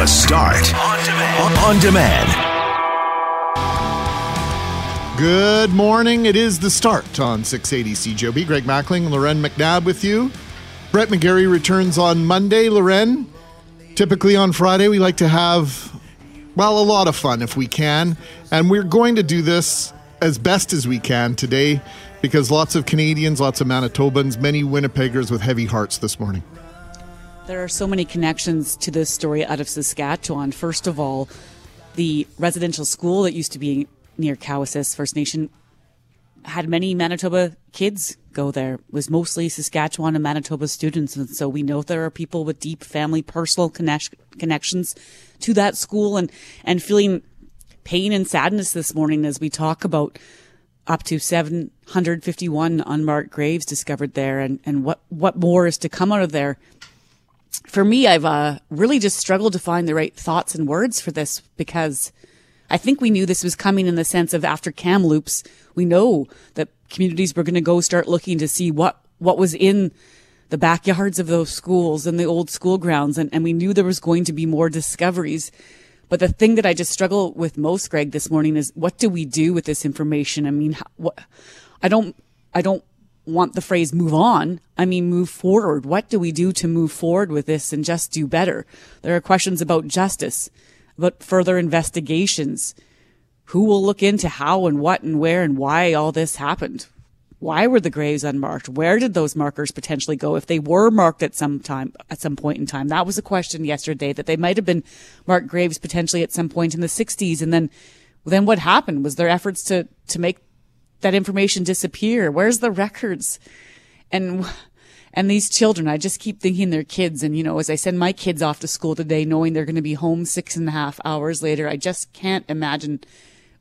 The Start on demand. On demand. Good morning. It is the start on 680 CJOB. Greg Mackling, Loren McNabb with you. Brett McGarry returns on Monday. Loren, typically on Friday, we like to have, well, a lot of fun if we can. And we're going to do this as best as we can today because lots of Canadians, lots of Manitobans, many Winnipeggers with heavy hearts this morning. There are so many connections to this story out of Saskatchewan. First of all, the residential school that used to be near Cowessess First Nation had many Manitoba kids go there. It was mostly Saskatchewan and Manitoba students, and so we know there are people with deep family, personal connect- connections to that school, and and feeling pain and sadness this morning as we talk about up to 751 unmarked graves discovered there, and and what what more is to come out of there. For me, I've uh, really just struggled to find the right thoughts and words for this because I think we knew this was coming in the sense of after Kamloops, we know that communities were going to go start looking to see what, what was in the backyards of those schools and the old school grounds. And, and we knew there was going to be more discoveries. But the thing that I just struggle with most, Greg, this morning is what do we do with this information? I mean, I don't, I don't want the phrase move on. I mean, move forward. What do we do to move forward with this and just do better? There are questions about justice about further investigations. Who will look into how and what and where and why all this happened? Why were the graves unmarked? Where did those markers potentially go if they were marked at some time, at some point in time? That was a question yesterday that they might have been marked graves potentially at some point in the 60s. And then, then what happened? Was there efforts to, to make that information disappear? Where's the records? And and these children, I just keep thinking they're kids. And, you know, as I send my kids off to school today, knowing they're going to be home six and a half hours later, I just can't imagine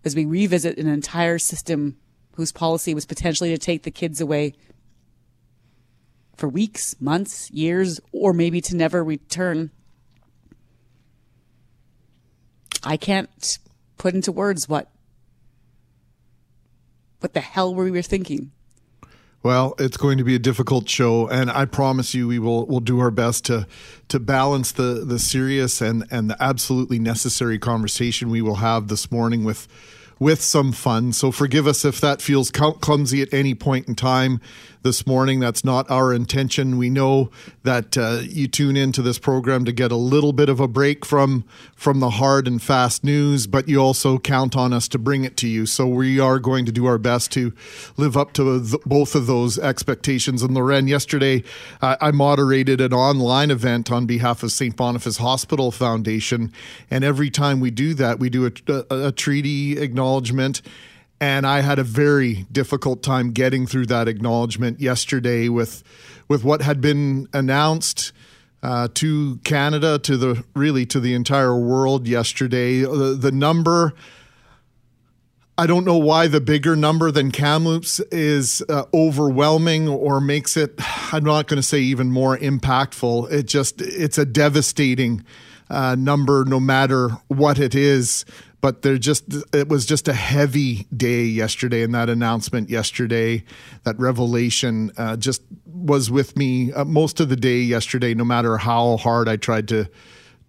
as we revisit an entire system whose policy was potentially to take the kids away for weeks, months, years, or maybe to never return. I can't put into words what what the hell were we thinking. Well, it's going to be a difficult show, and I promise you, we will will do our best to to balance the the serious and and the absolutely necessary conversation we will have this morning with with some fun. So forgive us if that feels clumsy at any point in time this morning. That's not our intention. We know that uh, you tune into this program to get a little bit of a break from from the hard and fast news, but you also count on us to bring it to you. So we are going to do our best to live up to the, both of those expectations. And Loren, yesterday uh, I moderated an online event on behalf of St. Boniface Hospital Foundation, and every time we do that, we do a, a, a treaty acknowledgement and I had a very difficult time getting through that acknowledgement yesterday with with what had been announced uh, to Canada, to the really to the entire world yesterday. The, the number. I don't know why the bigger number than Kamloops is uh, overwhelming or makes it, I'm not going to say even more impactful. It just, it's a devastating uh, number no matter what it is but there just it was just a heavy day yesterday and that announcement yesterday that revelation uh, just was with me uh, most of the day yesterday no matter how hard i tried to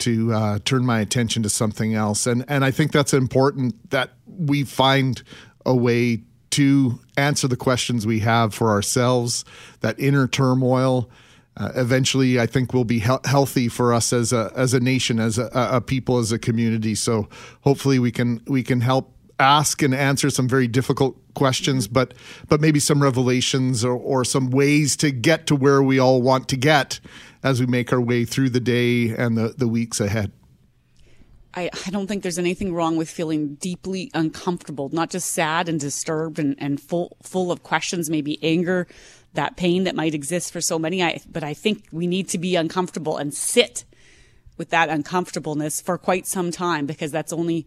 to uh, turn my attention to something else. And and i think that's important that we find a way to answer the questions we have for ourselves that inner turmoil uh, eventually, I think will be he- healthy for us as a as a nation, as a, a, people, as a community. So hopefully, we can we can help ask and answer some very difficult questions, but but maybe some revelations or, or some ways to get to where we all want to get as we make our way through the day and the, the weeks ahead. I, I don't think there's anything wrong with feeling deeply uncomfortable, not just sad and disturbed and, and full full of questions, maybe anger, that pain that might exist for so many. I, but I think we need to be uncomfortable and sit with that uncomfortableness for quite some time because that's only,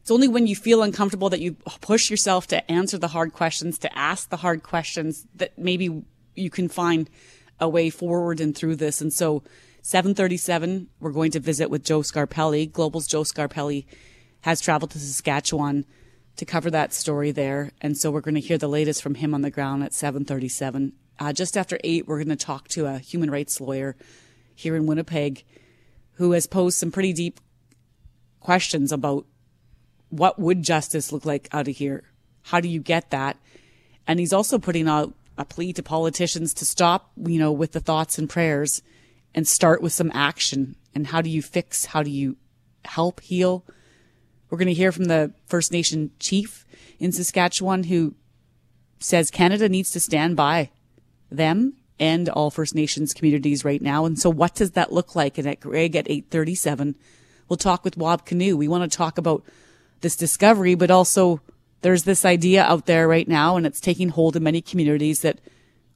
it's only when you feel uncomfortable that you push yourself to answer the hard questions, to ask the hard questions that maybe you can find a way forward and through this. And so 737, we're going to visit with Joe Scarpelli. Global's Joe Scarpelli has traveled to Saskatchewan to cover that story there. And so we're going to hear the latest from him on the ground at 737. Uh, just after 8, we're going to talk to a human rights lawyer here in Winnipeg who has posed some pretty deep questions about what would justice look like out of here? How do you get that? And he's also putting out a plea to politicians to stop, you know, with the thoughts and prayers and start with some action. And how do you fix? How do you help heal? We're going to hear from the First Nation chief in Saskatchewan who says Canada needs to stand by them and all First Nations communities right now. And so what does that look like? And at Greg at 837, we'll talk with Wab Kinew. We want to talk about this discovery, but also there's this idea out there right now, and it's taking hold in many communities that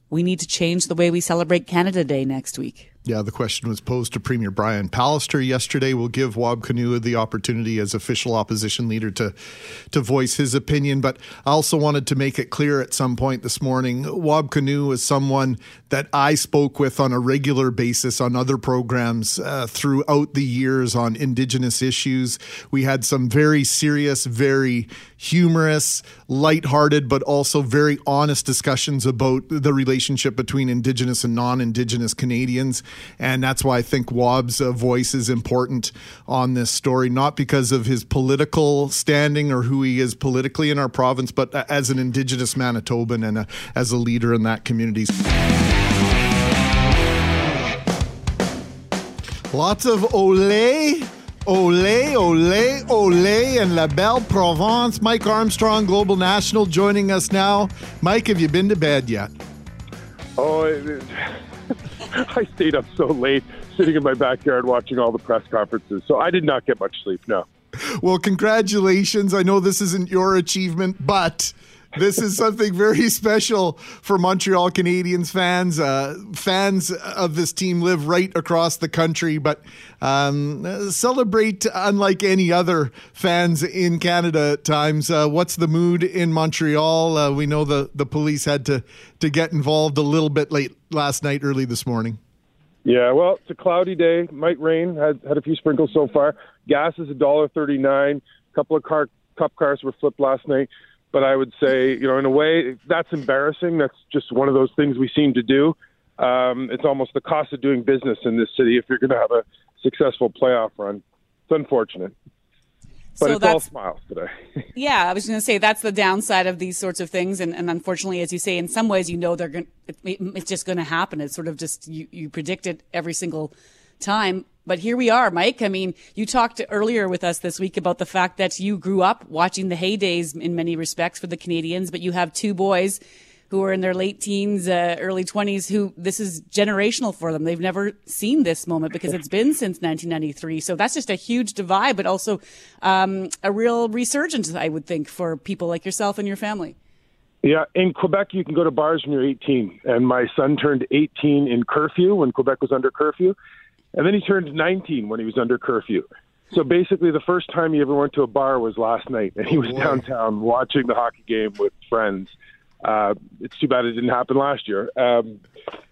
we need to change the way we celebrate Canada Day next week. Yeah, the question was posed to Premier Brian Pallister yesterday. We'll give Wab Kinew the opportunity as official opposition leader to to voice his opinion. But I also wanted to make it clear at some point this morning, Wab Kinew is someone that I spoke with on a regular basis on other programs uh, throughout the years on Indigenous issues. We had some very serious, very humorous, lighthearted, but also very honest discussions about the relationship between Indigenous and non-Indigenous Canadians. And that's why I think Wab's uh, voice is important on this story, not because of his political standing or who he is politically in our province, but as an Indigenous Manitoban and a, as a leader in that community. Lots of ole. Ole, ole, ole, and La Belle Province. Mike Armstrong, Global National, joining us now. Mike, have you been to bed yet? Oh, I stayed up so late, sitting in my backyard watching all the press conferences. So I did not get much sleep. No. Well, congratulations. I know this isn't your achievement, but this is something very special for Montreal Canadiens fans. Uh, fans of this team live right across the country, but um, celebrate unlike any other fans in Canada at times. Uh, what's the mood in Montreal? Uh, we know the, the police had to, to get involved a little bit late last night, early this morning. Yeah, well, it's a cloudy day. Might rain. Had had a few sprinkles so far. Gas is a dollar thirty nine. A couple of car cup cars were flipped last night. But I would say, you know, in a way, that's embarrassing. That's just one of those things we seem to do. Um, it's almost the cost of doing business in this city if you're going to have a successful playoff run. It's unfortunate. But so it's all smiles today. yeah, I was going to say that's the downside of these sorts of things, and, and unfortunately, as you say, in some ways, you know they're going. It, it's just going to happen. It's sort of just you you predict it every single time. But here we are, Mike. I mean, you talked earlier with us this week about the fact that you grew up watching the heydays in many respects for the Canadiens, but you have two boys who are in their late teens, uh, early 20s, who this is generational for them. They've never seen this moment because it's been since 1993. So that's just a huge divide, but also um, a real resurgence, I would think, for people like yourself and your family. Yeah, in Quebec, you can go to bars when you're 18. And my son turned 18 in curfew when Quebec was under curfew. And then he turned 19 when he was under curfew. So basically, the first time he ever went to a bar was last night, and he was downtown watching the hockey game with friends. Uh, it's too bad it didn't happen last year. Um,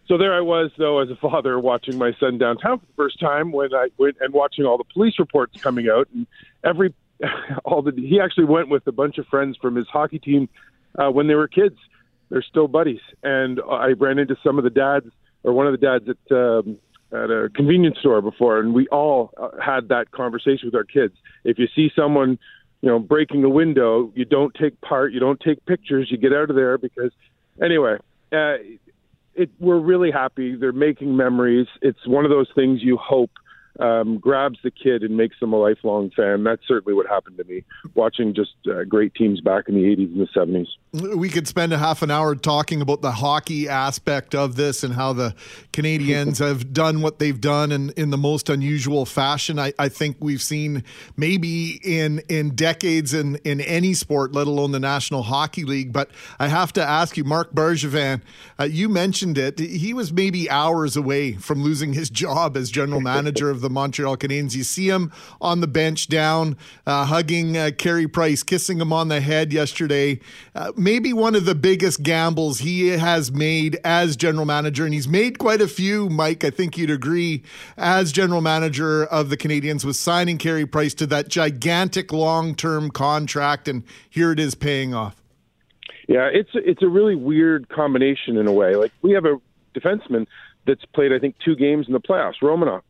so there I was, though, as a father, watching my son downtown for the first time when I went and watching all the police reports coming out, and every all the he actually went with a bunch of friends from his hockey team uh, when they were kids. They're still buddies, and I ran into some of the dads or one of the dads at um, at a convenience store before, and we all uh, had that conversation with our kids. If you see someone, you know, breaking a window, you don't take part, you don't take pictures, you get out of there because, anyway, uh, it, we're really happy. They're making memories. It's one of those things you hope um, grabs the kid and makes them a lifelong fan. That's certainly what happened to me watching just uh, great teams back in the 80s and the 70s we could spend a half an hour talking about the hockey aspect of this and how the Canadiens have done what they've done in, in the most unusual fashion. I, I think we've seen maybe in in decades in, in any sport, let alone the National Hockey League. But I have to ask you, Marc Bergevin, uh, you mentioned it. He was maybe hours away from losing his job as general manager of the Montreal Canadiens. You see him on the bench down, uh, hugging uh, Carey Price, kissing him on the head yesterday uh, maybe one of the biggest gambles he has made as general manager, and he's made quite a few, Mike. I think you'd agree, as general manager of the Canadiens, was signing Carey Price to that gigantic long term contract, and here it is paying off. Yeah, it's it's a really weird combination in a way. Like we have a defenseman that's played, I think, two games in the playoffs, Romanov,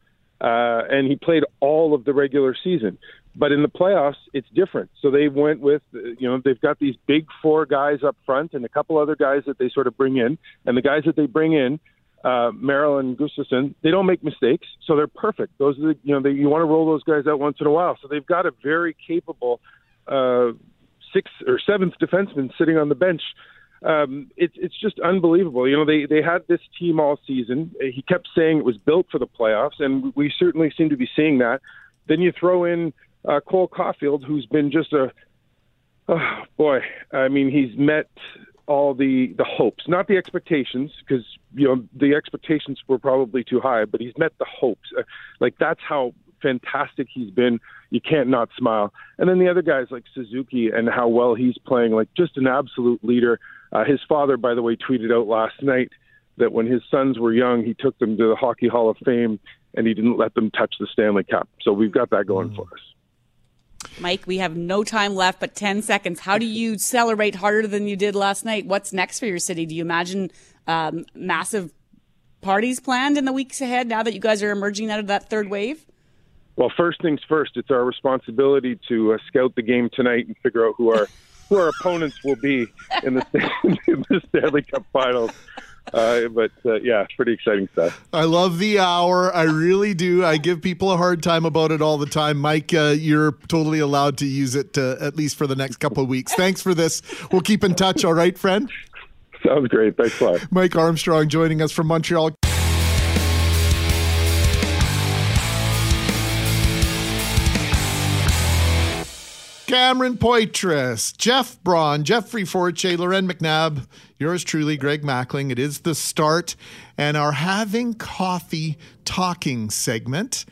uh, and he played all of the regular season. But in the playoffs, it's different. So they went with, you know, they've got these big four guys up front and a couple other guys that they sort of bring in. And the guys that they bring in, uh, Merrill and Gustafsson, they don't make mistakes, so they're perfect. Those are the, you know, they, you want to roll those guys out once in a while. So they've got a very capable uh, sixth or seventh defenseman sitting on the bench. Um, it's it's just unbelievable. You know, they they had this team all season. He kept saying it was built for the playoffs, and we certainly seem to be seeing that. Then you throw in uh, Cole Caufield, who's been just a oh, boy. I mean, he's met all the the hopes, not the expectations, because you know the expectations were probably too high, but he's met the hopes. Uh, like that's how fantastic he's been. You can't not smile. And then the other guys like Suzuki and how well he's playing, like just an absolute leader. Uh, his father, by the way, tweeted out last night that when his sons were young, he took them to the Hockey Hall of Fame and he didn't let them touch the Stanley Cup. So we've got that going for us. Mike, we have no time left but 10 seconds. How do you celebrate harder than you did last night? What's next for your city? Do you imagine um, massive parties planned in the weeks ahead now that you guys are emerging out of that third wave? Well, first things first, it's our responsibility to uh, scout the game tonight and figure out who our who our opponents will be in the, in the Stanley Cup Finals. Uh, but uh, yeah, pretty exciting stuff. I love the hour. I really do. I give people a hard time about it all the time. Mike, uh, you're totally allowed to use it uh, at least for the next couple of weeks. Thanks for this. We'll keep in touch. All right, friend. Sounds great. Thanks a lot. Mike Armstrong joining us from Montreal. Cameron Poitras, Jeff Braun, Jeffrey Forche, Loren McNabb, yours truly, Greg Mackling. It is the start and our having coffee talking segment.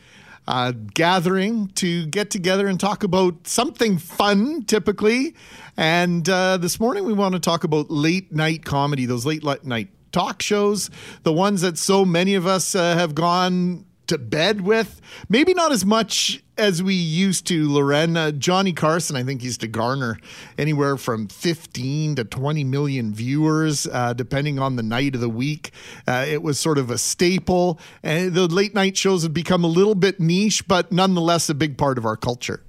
Uh, gathering to get together and talk about something fun, typically. And uh, this morning we want to talk about late night comedy, those late night talk shows, the ones that so many of us uh, have gone to bed with. Maybe not as much as we used to, Loren. Uh, Johnny Carson, I think, used to garner anywhere from 15 to 20 million viewers, uh, depending on the night of the week. Uh, it was sort of a staple. And the late night shows have become a little bit niche, but nonetheless a big part of our culture.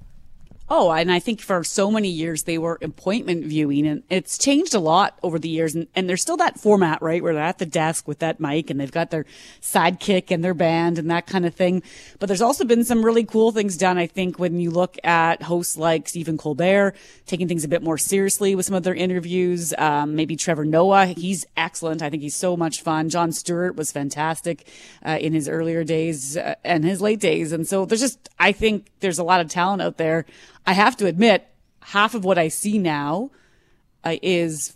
Oh, and I think for so many years they were appointment viewing and it's changed a lot over the years. And, and there's still that format, right? Where they're at the desk with that mic and they've got their sidekick and their band and that kind of thing. But there's also been some really cool things done. I think when you look at hosts like Stephen Colbert taking things a bit more seriously with some of their interviews, um, maybe Trevor Noah, he's excellent. I think he's so much fun. Jon Stewart was fantastic, uh, in his earlier days uh, and his late days. And so there's just, I think there's a lot of talent out there. I have to admit, half of what I see now uh, is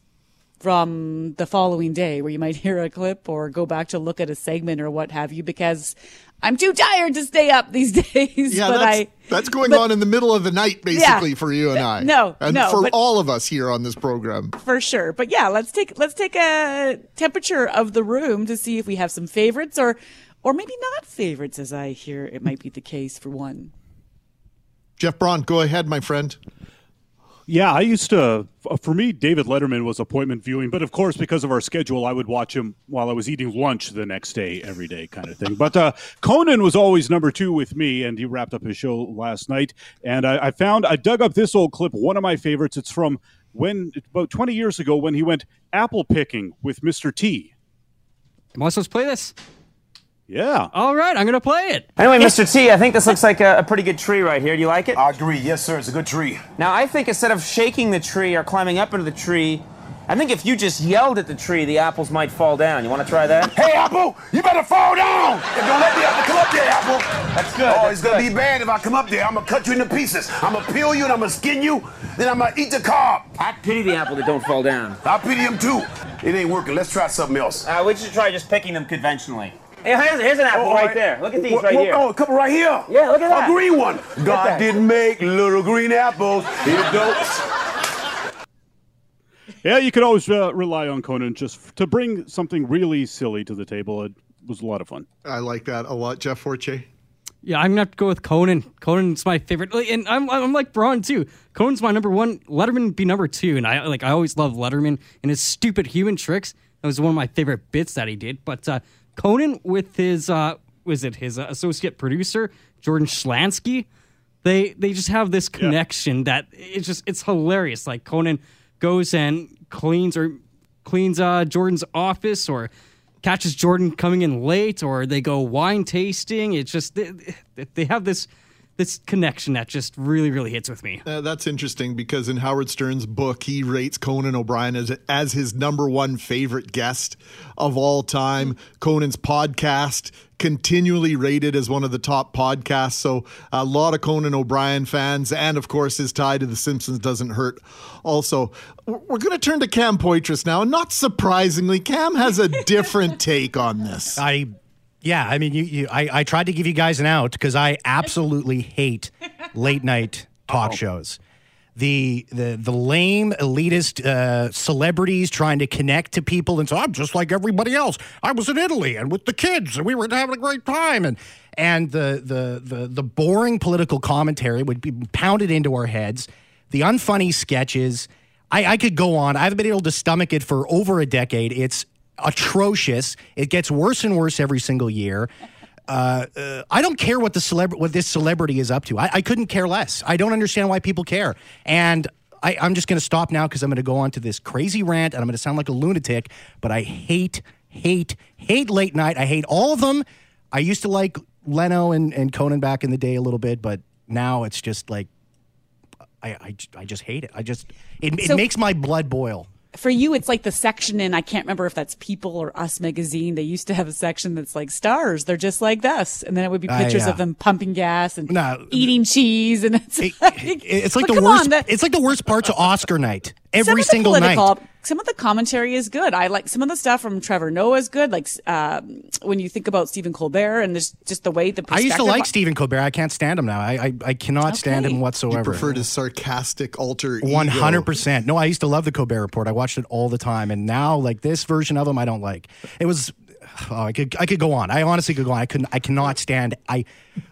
from the following day, where you might hear a clip or go back to look at a segment or what have you, because I'm too tired to stay up these days. Yeah, but that's, I, that's going but- on in the middle of the night, basically, Yeah. for you and I. No, and no, for but- all of us here on this program. for sure. But yeah, let's take let's take a temperature of the room to see if we have some favorites or or maybe not favorites, as I hear it might be the case for one. Jeff Braun, go ahead, my friend. Yeah, I used to. For me, David Letterman was appointment viewing, but of course, because of our schedule, I would watch him while I was eating lunch the next day, every day, kind of thing. But uh, Conan was always number two with me, and he wrapped up his show last night. And I, I found I dug up this old clip, one of my favorites. It's from when about twenty years ago when he went apple picking with Mr. T. Am I supposed to play this? Yeah. All right, I'm gonna play it. Anyway, Mr. T, I think this looks like a, a pretty good tree right here. Do you like it? I agree. Yes, sir. It's a good tree. Now, I think instead of shaking the tree or climbing up into the tree, I think if you just yelled at the tree, the apples might fall down. You want to try that? Hey, Apple, you better fall down. And don't let the apple come up there, Apple. That's good, Oh, that's it's gonna be bad if I come up there. I'm gonna cut you into pieces. I'm gonna peel you and I'm gonna skin you. Then I'm gonna eat the carb. I pity the apple that don't fall down. I pity him too. It ain't working. Let's try something else. Uh, we should try just picking them conventionally. Hey, here's, here's an apple right there. Look at these What- right what- here. Oh, a couple right here. Yeah, look at that. A green one. God didn't make little green apples. He don't. Yeah, you could always uh, rely on Conan just f- to bring something really silly to the table. It was a lot of fun. I like that a lot, Jeff Forche. Yeah, I'm gonna have to go with Conan. Conan's my favorite, and I'm I'm like Braun too. Conan's my number one. Letterman be number two, and I like I always love Letterman and his stupid human tricks. That was one of my favorite bits that he did. But uh, Conan with his uh, was it his uh, associate producer Jordan Schlansky? they they just have this connection that it's just it's hilarious. Like Conan goes and cleans or cleans uh, Jordan's office or catches Jordan coming in late or they go wine tasting. It's just they, they have this this connection that just really really hits with me. Uh, that's interesting because in Howard Stern's book, he rates Conan O'Brien as as his number one favorite guest of all time. Conan's podcast continually rated as one of the top podcasts. So a lot of Conan O'Brien fans, and of course his tie to The Simpsons doesn't hurt. Also, we're going to turn to Cam Poitras now, and not surprisingly, Cam has a different take on this. I yeah, I mean, you, you I, I tried to give you guys an out because I absolutely hate late night talk shows. The the the lame elitist uh, celebrities trying to connect to people and so I'm just like everybody else. I was in Italy and with the kids and we were having a great time and and the the the the boring political commentary would be pounded into our heads. The unfunny sketches. I, I could go on. I haven't been able to stomach it for over a decade. It's atrocious. It gets worse and worse every single year. Uh, uh, I don't care what the celeb- what this celebrity is up to. I, I couldn't care less. I don't understand why people care. And I, I'm just going to stop now because I'm going to go on to this crazy rant and I'm going to sound like a lunatic. But I hate, hate, hate late night. I hate all of them. I used to like Leno and, and Conan back in the day a little bit, but now it's just like I, I, I just hate it. I just it, it So- makes my blood boil. For you, it's like the section in, I can't remember if that's People or Us magazine. They used to have a section that's like stars. They're just like us. And then it would be Ah, pictures yeah. of them pumping gas and No, eating cheese. And it's It- like, it's like the worst. on, that- it's like the worst parts of Oscar night every some single night. Some of the commentary is good. I like some of the stuff from Trevor Noah is good. Like um, when you think about Stephen Colbert and there's just the way the I used to like Stephen Colbert. I can't stand him now. I I, I cannot stand Okay. him You whatsoever. preferred his sarcastic alter ego. One hundred percent. No, I used to love the Colbert Report. I watched it all the time, and now like this version of him, I don't like. It was. Oh, I could I could go on. I honestly could go on. I couldn't. I cannot stand. I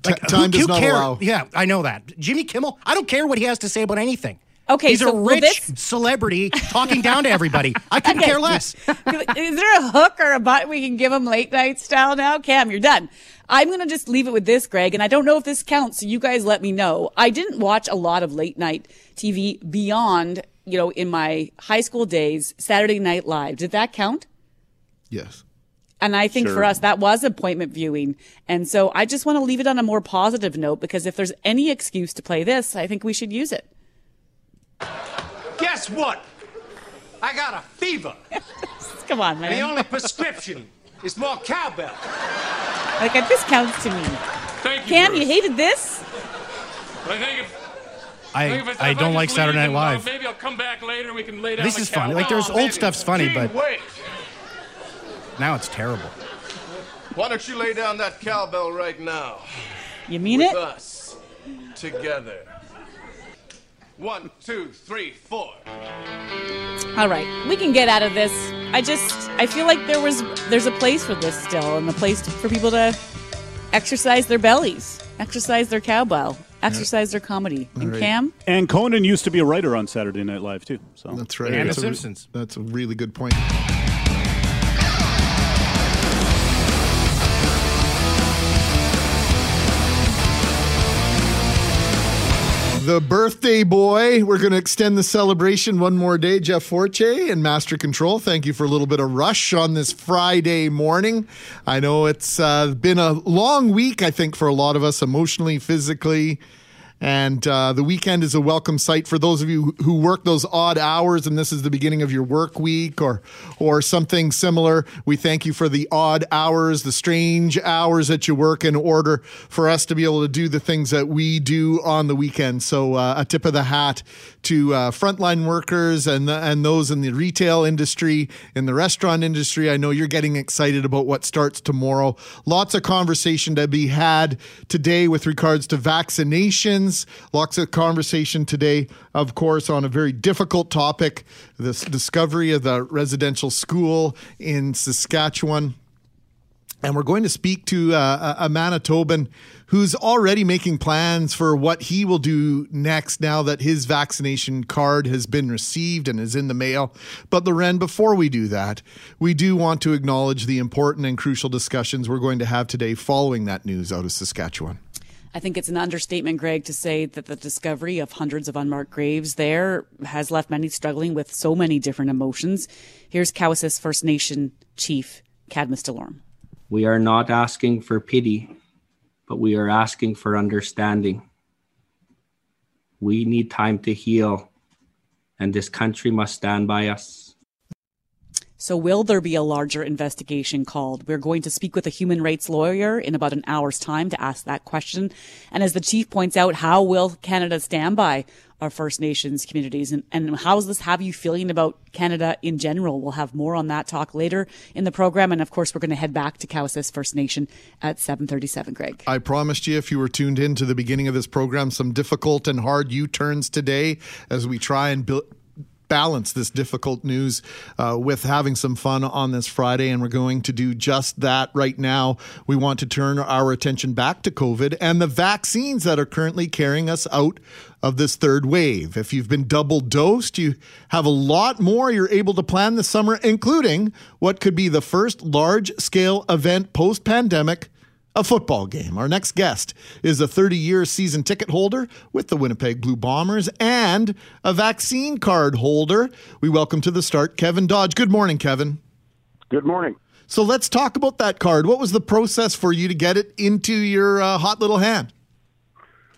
like, time who, does who not care? allow. Yeah, I know that. Jimmy Kimmel. I don't care what he has to say about anything. Okay, he's so a will rich this- celebrity talking down to everybody. I couldn't Okay. care less. Is there a hook or a button we can give him late night style now? Cam, you're done. I'm going to just leave it with this, Greg, and I don't know if this counts, so you guys let me know. I didn't watch a lot of late night TV beyond, you know, in my high school days, Saturday Night Live. Did that count? Yes. And I think for us, that was appointment viewing. And so I just want to leave it on a more positive note because if there's any excuse to play this, I think we should use it. Guess what? I got a fever. Come on, man. The only prescription is more cowbell. Like, this counts to me. Thank you. Cam, Bruce. you hated this? I think if, I think if it's- I don't just like Saturday Night Live. maybe I'll come back later and we can lay down This the is funny. Like there's Oh, old baby. stuff's funny, Gee but whiz. now it's terrible. Why don't you lay down that cowbell right now? You mean with it? us together. One, two, three, four. All right, we can get out of this. I just I feel like there was there's a place for this still, and a place to, for people to exercise their bellies, exercise their cowbell, exercise their comedy. And right. Cam, And Conan used to be a writer on Saturday Night Live too. So That's right. And that's The a, Simpsons. That's a really good point. The birthday boy. We're going to extend the celebration one more day. Jeff Forte and Master Control. Thank you for a little bit of rush on this Friday morning. I know it's uh, been a long week, I think, for a lot of us, emotionally, physically. And uh, the weekend is a welcome sight for those of you who work those odd hours, and this is the beginning of your work week or or something similar. We thank you for the odd hours, the strange hours that you work in order for us to be able to do the things that we do on the weekend. So uh, a tip of the hat to uh, frontline workers and and those in the retail industry, in the restaurant industry. I know you're getting excited about what starts tomorrow. Lots of conversation to be had today with regards to vaccinations. Lots of conversation today, of course, on a very difficult topic: this discovery of the residential school in Saskatchewan. And we're going to speak to uh, a a Manitoban who's already making plans for what he will do next now that his vaccination card has been received and is in the mail. But Loren, before we do that, we do want to acknowledge the important and crucial discussions we're going to have today following that news out of Saskatchewan. I think it's an understatement, Greg, to say that the discovery of hundreds of unmarked graves there has left many struggling with so many different emotions. Here's Cowessess First Nation Chief Cadmus Delorme. We are not asking for pity, but we are asking for understanding. We need time to heal, and this country must stand by us. So, will there be a larger investigation called? We're going to speak with a human rights lawyer in about an hour's time to ask that question. And as the chief points out, how will Canada stand by our First Nations communities? And, and how does this have you feeling about Canada in general? We'll have more on that talk later in the program. And of course, we're going to head back to Cowessess First Nation at 737, Greg. I promised you, if you were tuned in to the beginning of this program, some difficult and hard U turns today as we try and build balance this difficult news uh, with having some fun on this Friday, and we're going to do just that right now. We want to turn our attention back to COVID and the vaccines that are currently carrying us out of this third wave. If you've been double dosed, you have a lot more you're able to plan this summer, including what could be the first large scale event post pandemic a football game. Our next guest is a 30 year season ticket holder with the Winnipeg Blue Bombers and a vaccine card holder. We welcome to the start Kevin Dodge. Good morning, Kevin. Good morning. So let's talk about that card. What was the process for you to get it into your uh, hot little hand?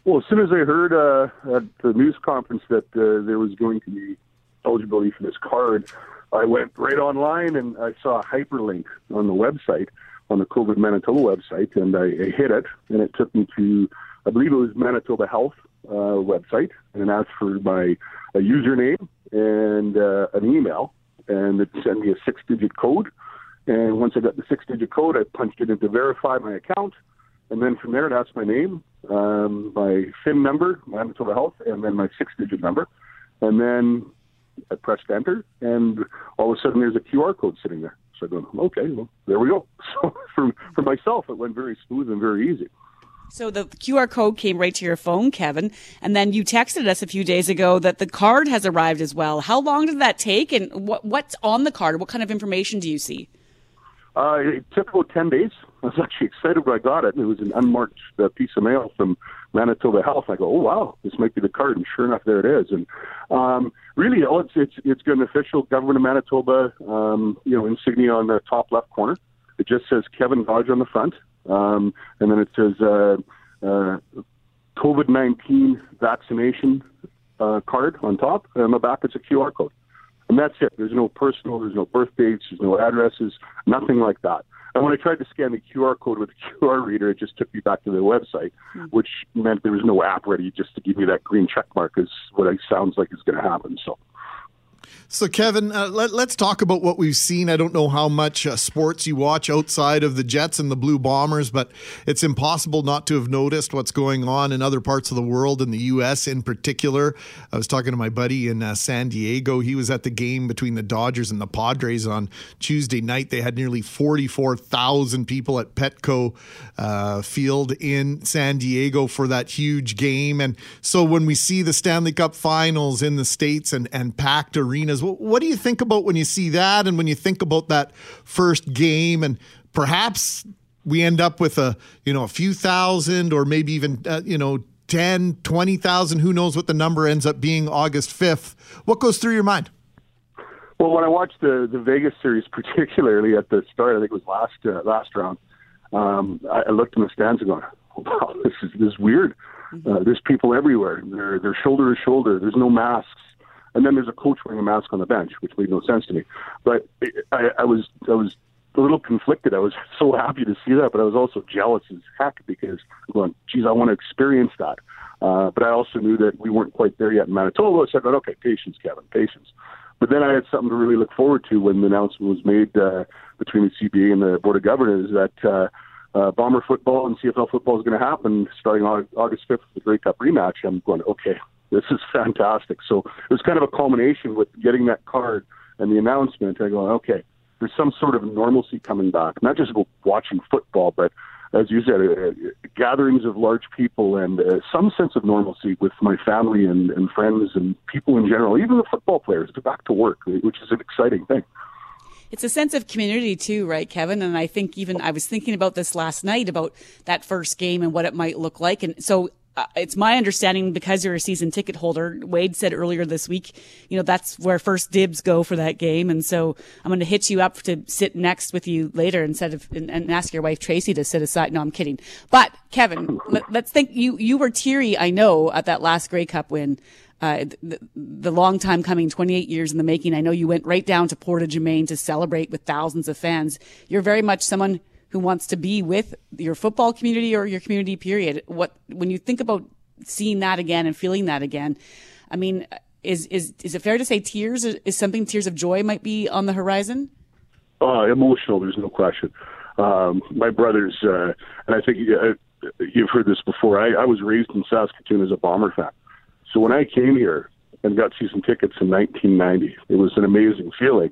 Well, as soon as I heard uh, at the news conference that uh, there was going to be eligibility for this card, I went right online and I saw a hyperlink on the website on the COVID Manitoba website, and I, I hit it, and it took me to, I believe it was Manitoba Health uh, website, and asked for my a username and uh, an email, and it sent me a six-digit code. And once I got the six-digit code, I punched it in to verify my account, and then from there it asked my name, um, my PHIN number, Manitoba Health, and then my six-digit number, and then I pressed enter, and all of a sudden there's a QR code sitting there. So I go, okay, well, there we go. So for, for myself, it went very smooth and very easy. So the QR code came right to your phone, Kevin, and then you texted us a few days ago that the card has arrived as well. How long did that take, and what what's on the card? What kind of information do you see? Uh, it took about 10 days. I was actually excited when I got it. It was an unmarked uh, piece of mail from Manitoba Health. I go, oh, wow, this might be the card. And sure enough, there it is. And um, really, all it's, it's, it's got an official government of Manitoba um, you know, insignia on the top left corner. It just says Kevin Dodge on the front. Um, and then it says uh, uh, COVID 19 vaccination uh, card on top. And on the back, it's a QR code. And that's it. There's no personal, there's no birth dates, there's no addresses, nothing like that. And when I tried to scan the QR code with a QR reader, it just took me back to the website, mm-hmm. which meant there was no app ready just to give me that green check mark is what it sounds like is going to happen. So so, Kevin, uh, let, us talk about what we've seen. I don't know how much uh, sports you watch outside of the Jets and the Blue Bombers, but it's impossible not to have noticed what's going on in other parts of the world, in the U.S. in particular. I was talking to my buddy in uh, San Diego. He was at the game between the Dodgers and the Padres on Tuesday night. They had nearly 44,000 people at Petco uh, Field in San Diego for that huge game. And so, when we see the Stanley Cup finals in the States and, and packed arenas, what do you think about when you see that and when you think about that first game? And perhaps we end up with a you know a few thousand or maybe even uh, you know 10 20,000 who knows what the number ends up being August 5th what goes through your mind? Well when I watched the the Vegas series particularly at the start I think it was last uh, last round um, I, I looked in the stands and going wow this is this is weird. Uh, there's people everywhere. They're they're shoulder to shoulder. There's no masks and then there's a coach wearing a mask on the bench, which made no sense to me. But I, I was I was a little conflicted. I was so happy to see that, but I was also jealous as heck because I'm going, geez, I want to experience that. Uh, but I also knew that we weren't quite there yet in Manitoba, so I thought, okay, patience, Kevin, patience. But then I had something to really look forward to when the announcement was made uh, between the CBA and the Board of Governors that uh, uh, Bomber football and CFL football is going to happen starting August 5th, the Grey Cup rematch. I'm going, okay, this is fantastic. So it was kind of a culmination with getting that card and the announcement. I go, okay, there's some sort of normalcy coming back, not just watching football, but as you said, uh, gatherings of large people and uh, some sense of normalcy with my family and, and friends and people in general, even the football players, to back to work, which is an exciting thing. it's a sense of community too, right, Kevin? And I think even I was thinking about this last night about that first game and what it might look like. And so uh, it's my understanding because you're a season ticket holder. Wade said earlier this week, you know, that's where first dibs go for that game. And so I'm going to hit you up to sit next with you later instead of, and, and ask your wife Tracy to sit aside. No, I'm kidding. But Kevin, let, us think you, you were teary, I know, at that last Grey Cup win. Uh, the, the long time coming, 28 years in the making. I know you went right down to Portage-Main to celebrate with thousands of fans. You're very much someone who wants to be with your football community or your community period. What, when you think about seeing that again and feeling that again, I mean, is, is, is it fair to say tears is something, tears of joy might be on the horizon? Uh, emotional, there's no question. Um, my brothers, uh, and I think uh, you've heard this before, I, I was raised in Saskatoon as a Bomber fan. So when I came here and got season tickets in 1990, it was an amazing feeling.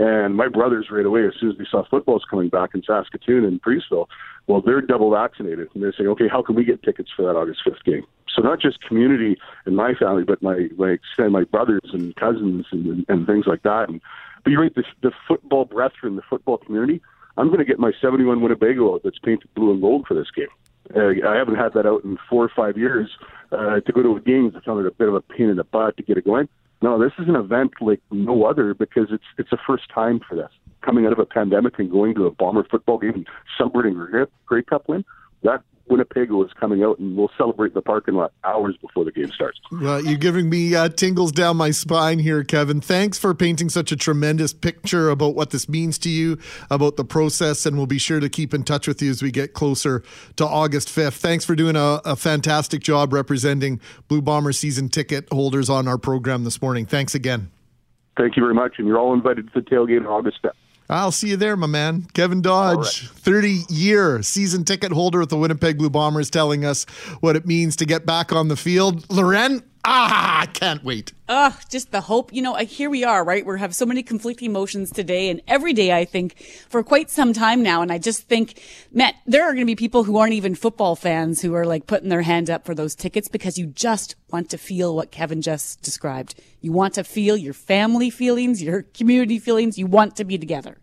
And my brothers, right away, as soon as they saw football's coming back in Saskatoon and Preeceville, well, they're double vaccinated, and they're saying, okay, how can we get tickets for that August 5th game? So not just community in my family, but my my my brothers and cousins and, and things like that. And but you're right, the, the football brethren, the football community. I'm going to get my 71 Winnebago out that's painted blue and gold for this game. Uh, I haven't had that out in four or five years. Uh, to go to a game, I found it a bit of a pain in the butt to get it going. No, this is an event like no other because it's it's a first time for this. Coming out of a pandemic and going to a bomber football game and celebrating a Grey Cup win, that Winnebago is coming out, and we'll celebrate in the parking lot hours before the game starts. Well, you're giving me uh, tingles down my spine here, Kevin. Thanks for painting such a tremendous picture about what this means to you, about the process, and we'll be sure to keep in touch with you as we get closer to August 5th. Thanks for doing a, a fantastic job representing Blue Bomber season ticket holders on our program this morning. Thanks again. Thank you very much, and you're all invited to the tailgate on August 5th. I'll see you there, my man. Kevin Dodge, 30 year season ticket holder with the Winnipeg Blue Bombers, telling us what it means to get back on the field. Loren, ah, I can't wait. Ugh, just the hope. You know, here we are, right? We have so many conflicting emotions today and every day, I think, for quite some time now. And I just think, Matt, there are going to be people who aren't even football fans who are like putting their hand up for those tickets because you just want to feel what Kevin just described. You want to feel your family feelings, your community feelings. You want to be together.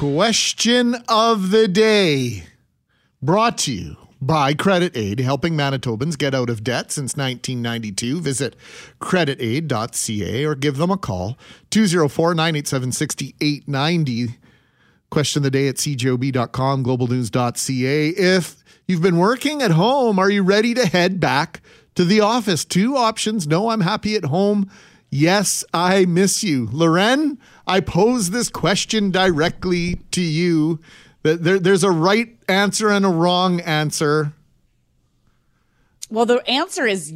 Question of the day brought to you by Credit Aid, helping Manitobans get out of debt since 1992. Visit creditaid.ca or give them a call 204 987 6890. Question of the day at cjob.com, globalnews.ca. If you've been working at home, are you ready to head back to the office? Two options. No, I'm happy at home. Yes, I miss you. Loren, I pose this question directly to you. There, there's a right answer and a wrong answer. Well, the answer is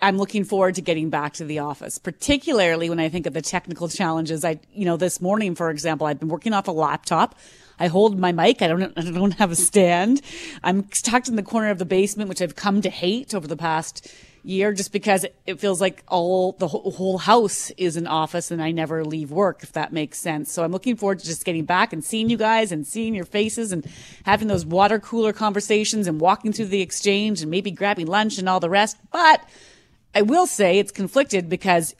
I'm looking forward to getting back to the office, particularly when I think of the technical challenges. I, you know, this morning, for example, I've been working off a laptop. I hold my mic. I don't, I don't have a stand. I'm tucked in the corner of the basement, which I've come to hate over the past year just because it feels like all the whole house is an office and I never leave work, if that makes sense. So I'm looking forward to just getting back and seeing you guys and seeing your faces and having those water cooler conversations and walking through the exchange and maybe grabbing lunch and all the rest. But I will say it's conflicted because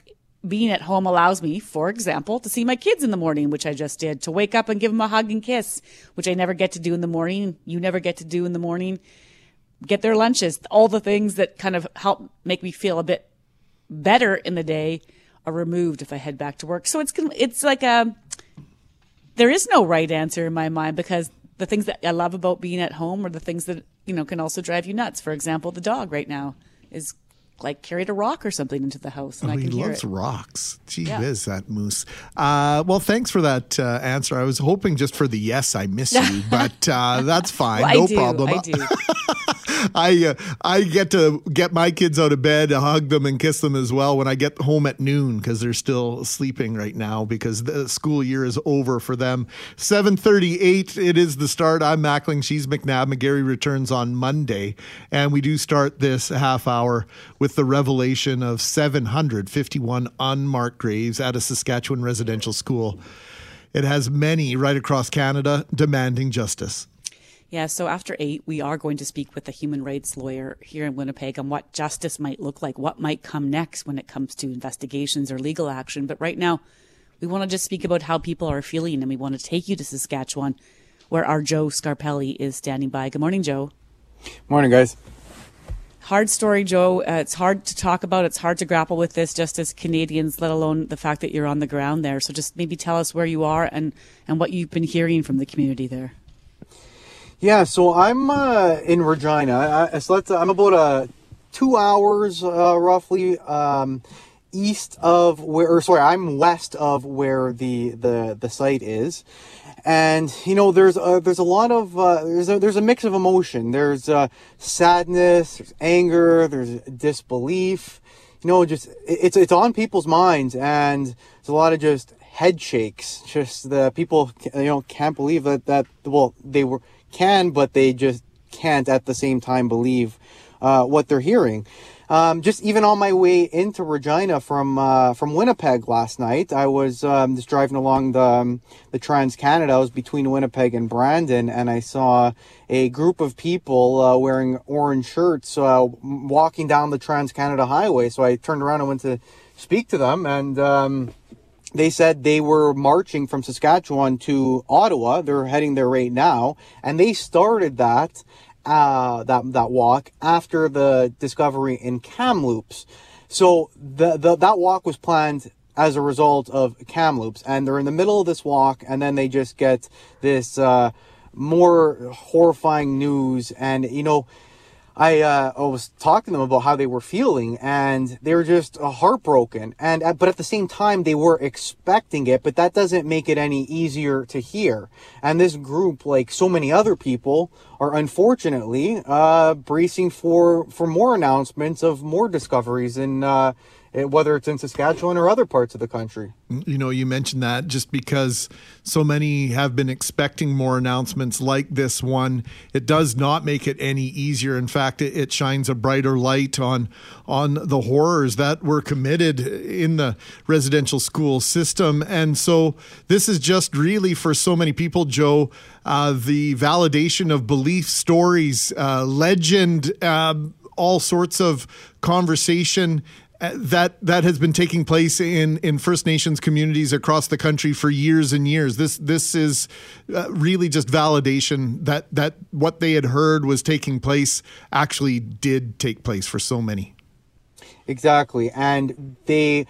being at home allows me, for example, to see my kids in the morning, which I just did, to wake up and give them a hug and kiss, which I never get to do in the morning. You never get to do in the morning get their lunches, all the things that kind of help make me feel a bit better in the day are removed if I head back to work. So it's it's like a there is no right answer in my mind because the things that I love about being at home are the things that you know can also drive you nuts. For example, the dog right now is like carried a rock or something into the house, and oh, I can he hear loves it. rocks. Gee Yeah. whiz, that moose. Uh, well, thanks for that uh, answer. I was hoping just for the yes, I miss you, but uh, that's fine. Well, no do, problem. I. Uh, I get to get my kids out of bed, hug them, and kiss them as well when I get home at noon because they're still sleeping right now because the school year is over for them. Seven thirty eight. It is the start. I'm Mackling. She's McNabb. McGarry returns on Monday, and we do start this half hour with the revelation of 751 unmarked graves at a Saskatchewan residential school. It has many right across Canada demanding justice. Yeah, so after eight, we are going to speak with a human rights lawyer here in Winnipeg on what justice might look like, what might come next when it comes to investigations or legal action. But right now, we want to just speak about how people are feeling, and we want to take you to Saskatchewan, where our Joe Scarpelli is standing by. Good morning, Joe. Morning, guys. Hard story, Joe. Uh, it's hard to talk about. It's hard to grapple with this just as Canadians, let alone the fact that you're on the ground there. So just maybe tell us where you are and, and what you've been hearing from the community there. Yeah, so I'm uh, in Regina. I, so that's, I'm about uh, two hours uh, roughly um, east of where, or sorry, I'm west of where the the the site is, and you know there's a, there's a lot of uh, there's a, there's a mix of emotion. There's uh, sadness, there's anger, there's disbelief. You know, just it's it's on people's minds, and there's a lot of just head shakes. Just the people you know can't believe that that well they were can, but they just can't at the same time believe uh, what they're hearing. Um, just even on my way into Regina from uh, from Winnipeg last night, I was um, just driving along the um, the Trans Canada. I was between Winnipeg and Brandon, and I saw a group of people uh, wearing orange shirts uh, walking down the Trans Canada Highway. So I turned around and went to speak to them, and um, they said they were marching from Saskatchewan to Ottawa. They're heading there right now, and they started that uh, that that walk after the discovery in Kamloops. So the, the that walk was planned as a result of Kamloops, and they're in the middle of this walk, and then they just get this uh, more horrifying news, and you know I, uh, I was talking to them about how they were feeling and they were just uh, heartbroken. And, uh, but at the same time, they were expecting it, but that doesn't make it any easier to hear. And this group, like so many other people, are unfortunately, uh, bracing for, for more announcements of more discoveries in, uh, whether it's in Saskatchewan or other parts of the country. You know, you mentioned that just because so many have been expecting more announcements like this one, it does not make it any easier. In fact, it, it shines a brighter light on on the horrors that were committed in the residential school system. And so this is just really for so many people, Joe, uh, the validation of belief stories, uh, legend, uh, all sorts of conversation that that has been taking place in in First Nations communities across the country for years and years. This this is uh, really just validation that that what they had heard was taking place actually did take place for so many. Exactly, and they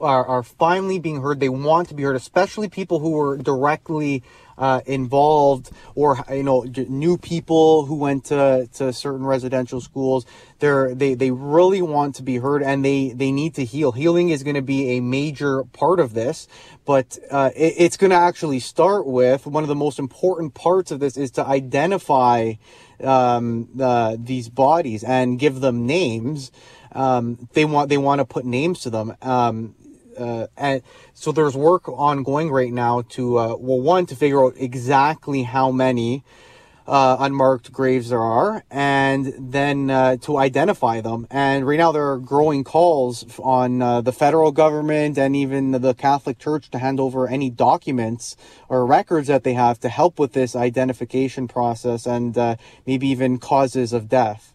are, are finally being heard. They want to be heard, especially people who were directly uh, involved or you know new people who went to, to certain residential schools. They're they, they really want to be heard and they they need to heal. Healing is going to be a major part of this but uh, it, it's going to actually start with one of the most important parts of this is to identify um, uh, these bodies and give them names. Um, they want they want to put names to them. Um, uh, and so there's work ongoing right now to uh, well one to figure out exactly how many uh, unmarked graves there are and then uh, to identify them. And right now there are growing calls on uh, the federal government and even the catholic church to hand over any documents or records that they have to help with this identification process and uh, maybe even causes of death.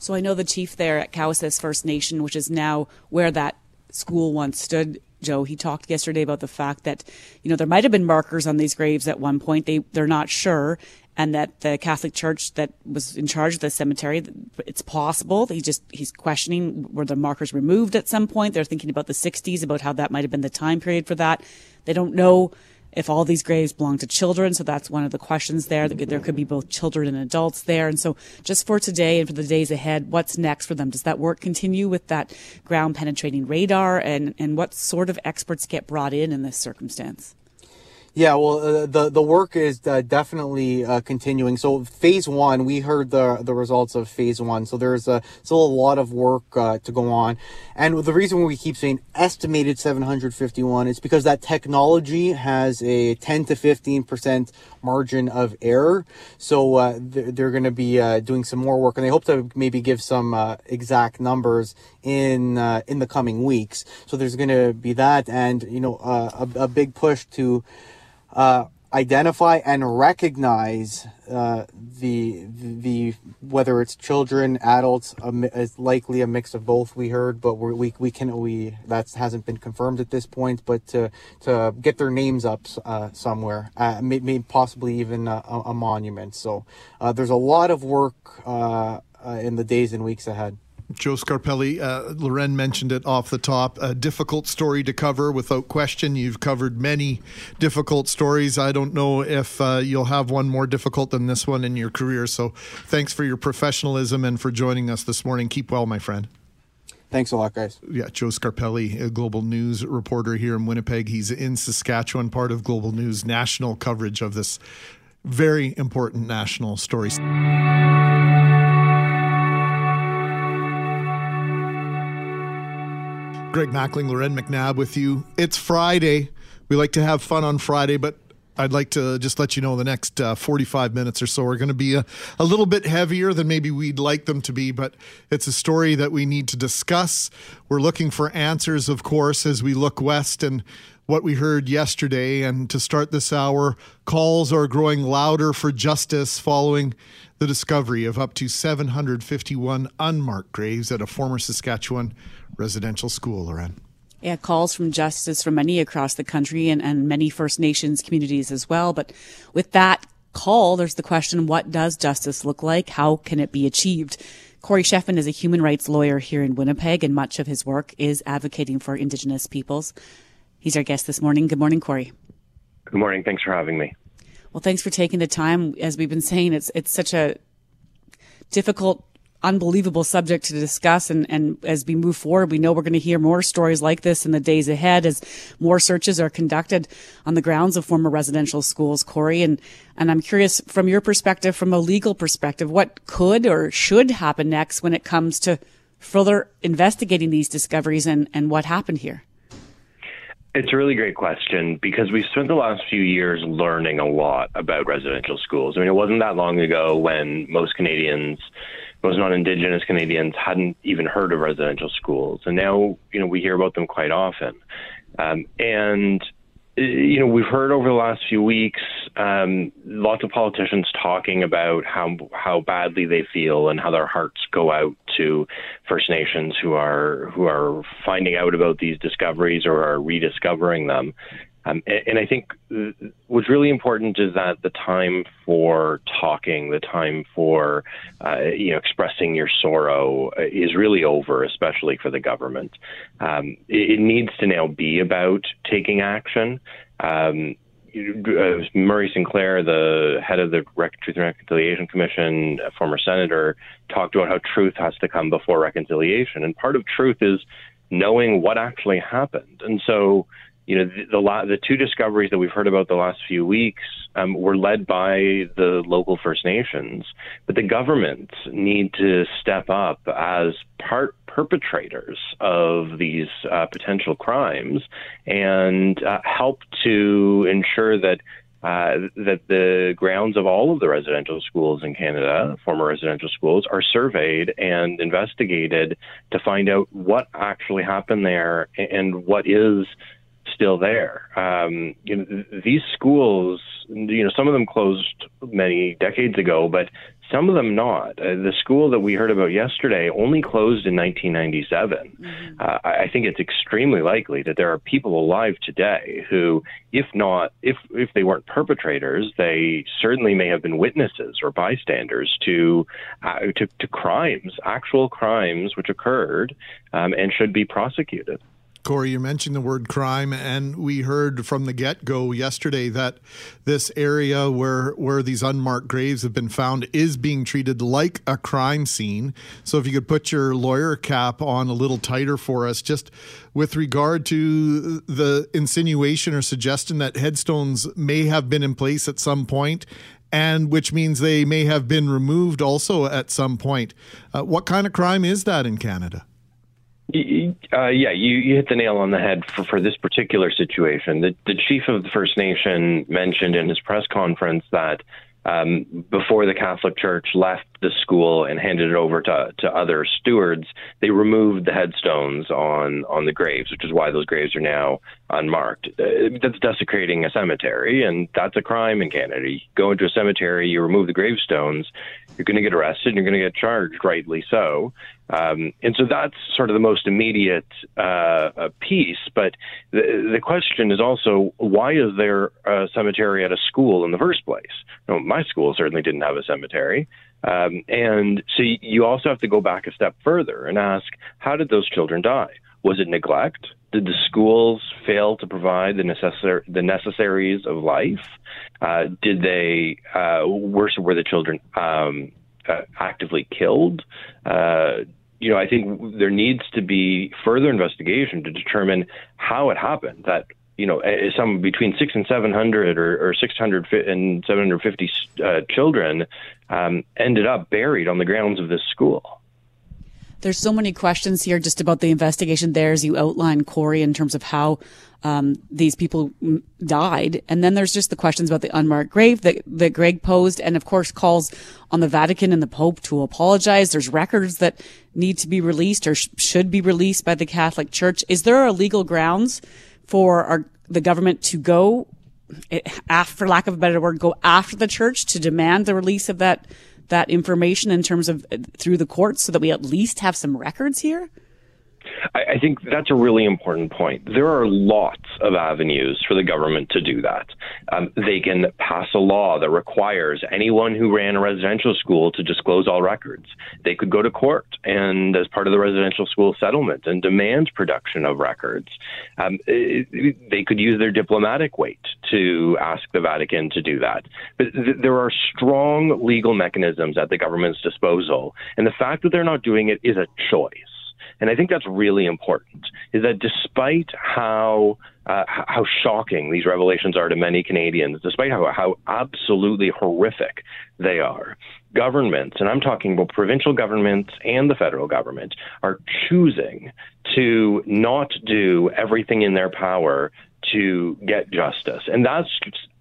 So I know the chief there at Cowessess First Nation, which is now where that school once stood, Joe. He talked yesterday about the fact that, you know, there might have been markers on these graves at one point. They, they're not sure. And that the Catholic Church that was in charge of the cemetery, it's possible. He just, he's questioning were the markers removed at some point. They're thinking about the 60s, about how that might have been the time period for that. They don't know if all these graves belong to children. So that's one of the questions there. There could be both children and adults there. And so just for today and for the days ahead, what's next for them? Does that work continue with that ground penetrating radar? And, and what sort of experts get brought in in this circumstance? Yeah, well, uh, the the work is uh, definitely uh, continuing. So phase one, we heard the the results of phase one. So there's still a lot of work uh, to go on, and the reason we keep saying estimated 751 is because that technology has a 10 to 15 percent margin of error. So uh, they're, they're going to be uh, doing some more work, and they hope to maybe give some exact numbers in in the coming weeks. So there's going to be that, and you know, a, a big push to uh, identify and recognize uh, the the whether it's children, adults, a, it's likely a mix of both. We heard, but we we can we that hasn't been confirmed at this point. But to to get their names up uh, somewhere, uh, may, may possibly even a, a monument. So uh, there's a lot of work uh, in the days and weeks ahead. Joe Scarpelli, uh, Loren mentioned it off the top. A difficult story to cover, without question. You've covered many difficult stories. I don't know if uh, you'll have one more difficult than this one in your career. So thanks for your professionalism and for joining us this morning. Keep well, my friend. Thanks a lot, guys. Yeah, Joe Scarpelli, a global news reporter here in Winnipeg. He's in Saskatchewan, part of Global News national coverage of this very important national story. Greg Mackling, Loren McNabb with you. It's Friday. We like to have fun on Friday, but I'd like to just let you know the next uh, 45 minutes or so are going to be a, a little bit heavier than maybe we'd like them to be, but it's a story that we need to discuss. We're looking for answers, of course, as we look west and what we heard yesterday. And to start this hour, calls are growing louder for justice following the discovery of up to 751 unmarked graves at a former Saskatchewan residential school, Loren. Yeah, calls from justice from many across the country and, and many First Nations communities as well. But with that call, there's the question, what does justice look like? How can it be achieved? Corey Shefman is a human rights lawyer here in Winnipeg, and much of his work is advocating for Indigenous peoples. He's our guest this morning. Good morning, Corey. Good morning. Thanks for having me. Well, thanks for taking the time. As we've been saying, it's it's such a difficult, unbelievable subject to discuss. And, and as we move forward, we know we're going to hear more stories like this in the days ahead as more searches are conducted on the grounds of former residential schools, Corey. And, and I'm curious from your perspective, from a legal perspective, what could or should happen next when it comes to further investigating these discoveries and, and what happened here? It's a really great question because we've spent the last few years learning a lot about residential schools. I mean, it wasn't that long ago when most Canadians, most non-Indigenous Canadians, hadn't even heard of residential schools, and now you know we hear about them quite often. Um, and you know, we've heard over the last few weeks um, lots of politicians talking about how how badly they feel and how their hearts go out to First Nations who are who are finding out about these discoveries or are rediscovering them. Um, and, and I think what's really important is that the time for talking, the time for uh, you know expressing your sorrow is really over, especially for the government. Um, it, it, needs to now be about taking action. Um, uh, Murray Sinclair, the head of the Truth and Reconciliation Commission, a former senator, talked about how truth has to come before reconciliation, and part of truth is knowing what actually happened. And so you know, the, the, the two discoveries that we've heard about the last few weeks um, were led by the local First Nations, but the governments need to step up as part perpetrators of these uh, potential crimes and uh, help to ensure that. Uh, that the grounds of all of the residential schools in Canada, former residential schools, are surveyed and investigated to find out what actually happened there and what is still there. Um, you know, these schools, you know, some of them closed many decades ago, but some of them not. Uh, the school that we heard about yesterday only closed in 1997. Mm-hmm. Uh, I think it's extremely likely that there are people alive today who, if not, if if they weren't perpetrators, they certainly may have been witnesses or bystanders to uh, to, to crimes, actual crimes which occurred, um, and should be prosecuted. Corey, you mentioned the word crime, and we heard from the get go yesterday that this area where where these unmarked graves have been found is being treated like a crime scene. So, if you could put your lawyer cap on a little tighter for us, just with regard to the insinuation or suggestion that headstones may have been in place at some point, and which means they may have been removed also at some point. Uh, what kind of crime is that in Canada? Uh, yeah, you, you hit the nail on the head for, for this particular situation. The, the chief of the First Nation mentioned in his press conference that um, before the Catholic Church left the school and handed it over to, to other stewards, they removed the headstones on, on the graves, which is why those graves are now unmarked. Uh, that's desecrating a cemetery, and that's a crime in Canada. You go into a cemetery, you remove the gravestones, you're going to get arrested, and you're going to get charged, rightly so. Um, and so that's sort of the most immediate uh, piece. But the, the question is also why is there a cemetery at a school in the first place? My school certainly didn't have a cemetery. Um, and so you also have to go back a step further and ask how did those children die? Was it neglect? Did the schools fail to provide the necessary the necessaries of life? Uh, did they uh, worse were the children um, uh, actively killed? Uh, you know, I think there needs to be further investigation to determine how it happened. That you know, some between six and seven hundred, or, or six hundred and seven hundred fifty uh, children um, ended up buried on the grounds of this school. There's so many questions here just about the investigation there, as you outlined, Corey, in terms of how um, these people died. And then there's just the questions about the unmarked grave that, that Greg posed. And of course, calls on the Vatican and the Pope to apologize. There's records that need to be released or sh- should be released by the Catholic Church. Is there a legal grounds for our, the government to go, eh, for lack of a better word, go after the church to demand the release of that that information in terms of uh, through the courts so that we at least have some records here? I, I think that's a really important point. There are lots of avenues for the government to do that. Um, they can pass a law that requires anyone who ran a residential school to disclose all records. They could go to court and, as part of the residential school settlement, and demand production of records. Um, it, they could use their diplomatic weight to ask the Vatican to do that. But th- there are strong legal mechanisms at the government's disposal, and the fact that they're not doing it is a choice. And I think that's really important. Is that despite how uh, how shocking these revelations are to many Canadians, despite how how absolutely horrific they are, governments, and I'm talking about provincial governments and the federal government, are choosing to not do everything in their power to get justice. And that's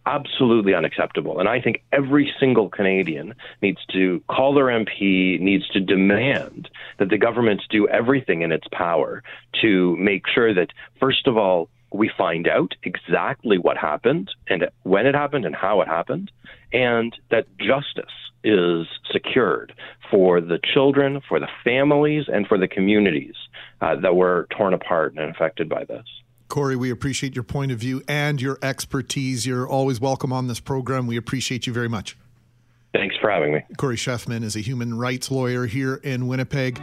absolutely unacceptable. And I think every single Canadian needs to call their MP, needs to demand that the government do everything in its power to make sure that, first of all, we find out exactly what happened and when it happened and how it happened, and that justice is secured for the children, for the families, and for the communities uh, that were torn apart and affected by this. Corey, we appreciate your point of view and your expertise. You're always welcome on this program. We appreciate you very much. Thanks for having me. Corey Shefman is a human rights lawyer here in Winnipeg.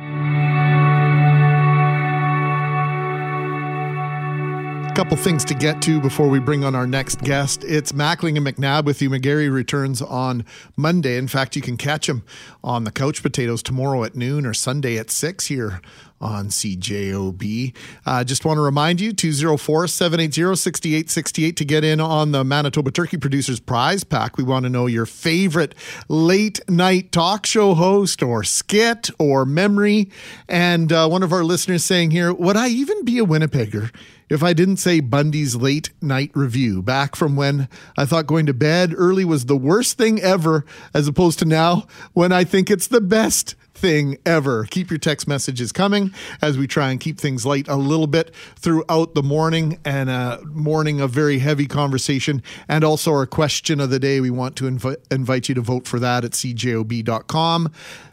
A couple things to get to before we bring on our next guest. It's Mackling and McNabb with you. McGarry returns on Monday. In fact, you can catch him on the Couch Potatoes tomorrow at noon or Sunday at 6 here on CJOB. Uh, just want to remind you 204 780 6868 to get in on the Manitoba Turkey Producers Prize Pack. We want to know your favorite late night talk show host or skit or memory. And uh, one of our listeners saying here, would I even be a Winnipegger? if I didn't say Bundy's late night review back from when I thought going to bed early was the worst thing ever, as opposed to now when I think it's the best thing ever. Keep your text messages coming as we try and keep things light a little bit throughout the morning and a morning of very heavy conversation. And also our question of the day. We want to inv- invite you to vote for that at cjob.com